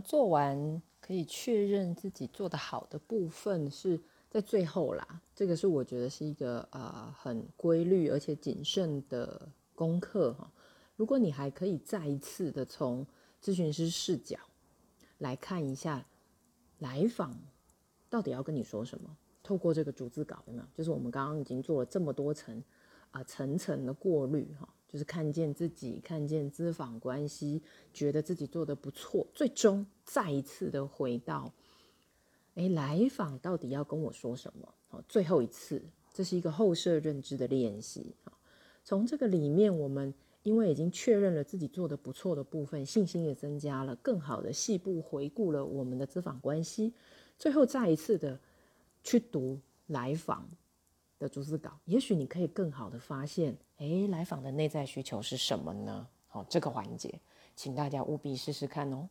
做完可以确认自己做的好的部分是在最后啦。这个是我觉得是一个呃很规律而且谨慎的功课哈。如果你还可以再一次的从咨询师视角来看一下来访到底要跟你说什么，透过这个逐字稿有没有？就是我们刚刚已经做了这么多层啊层层的过滤哈。就是看见自己，看见资访关系，觉得自己做的不错，最终再一次的回到，哎，来访到底要跟我说什么？好，最后一次，这是一个后设认知的练习。从这个里面，我们因为已经确认了自己做的不错的部分，信心也增加了，更好的细部回顾了我们的资访关系，最后再一次的去读来访。的逐字稿，也许你可以更好的发现，哎，来访的内在需求是什么呢？好，这个环节，请大家务必试试看哦。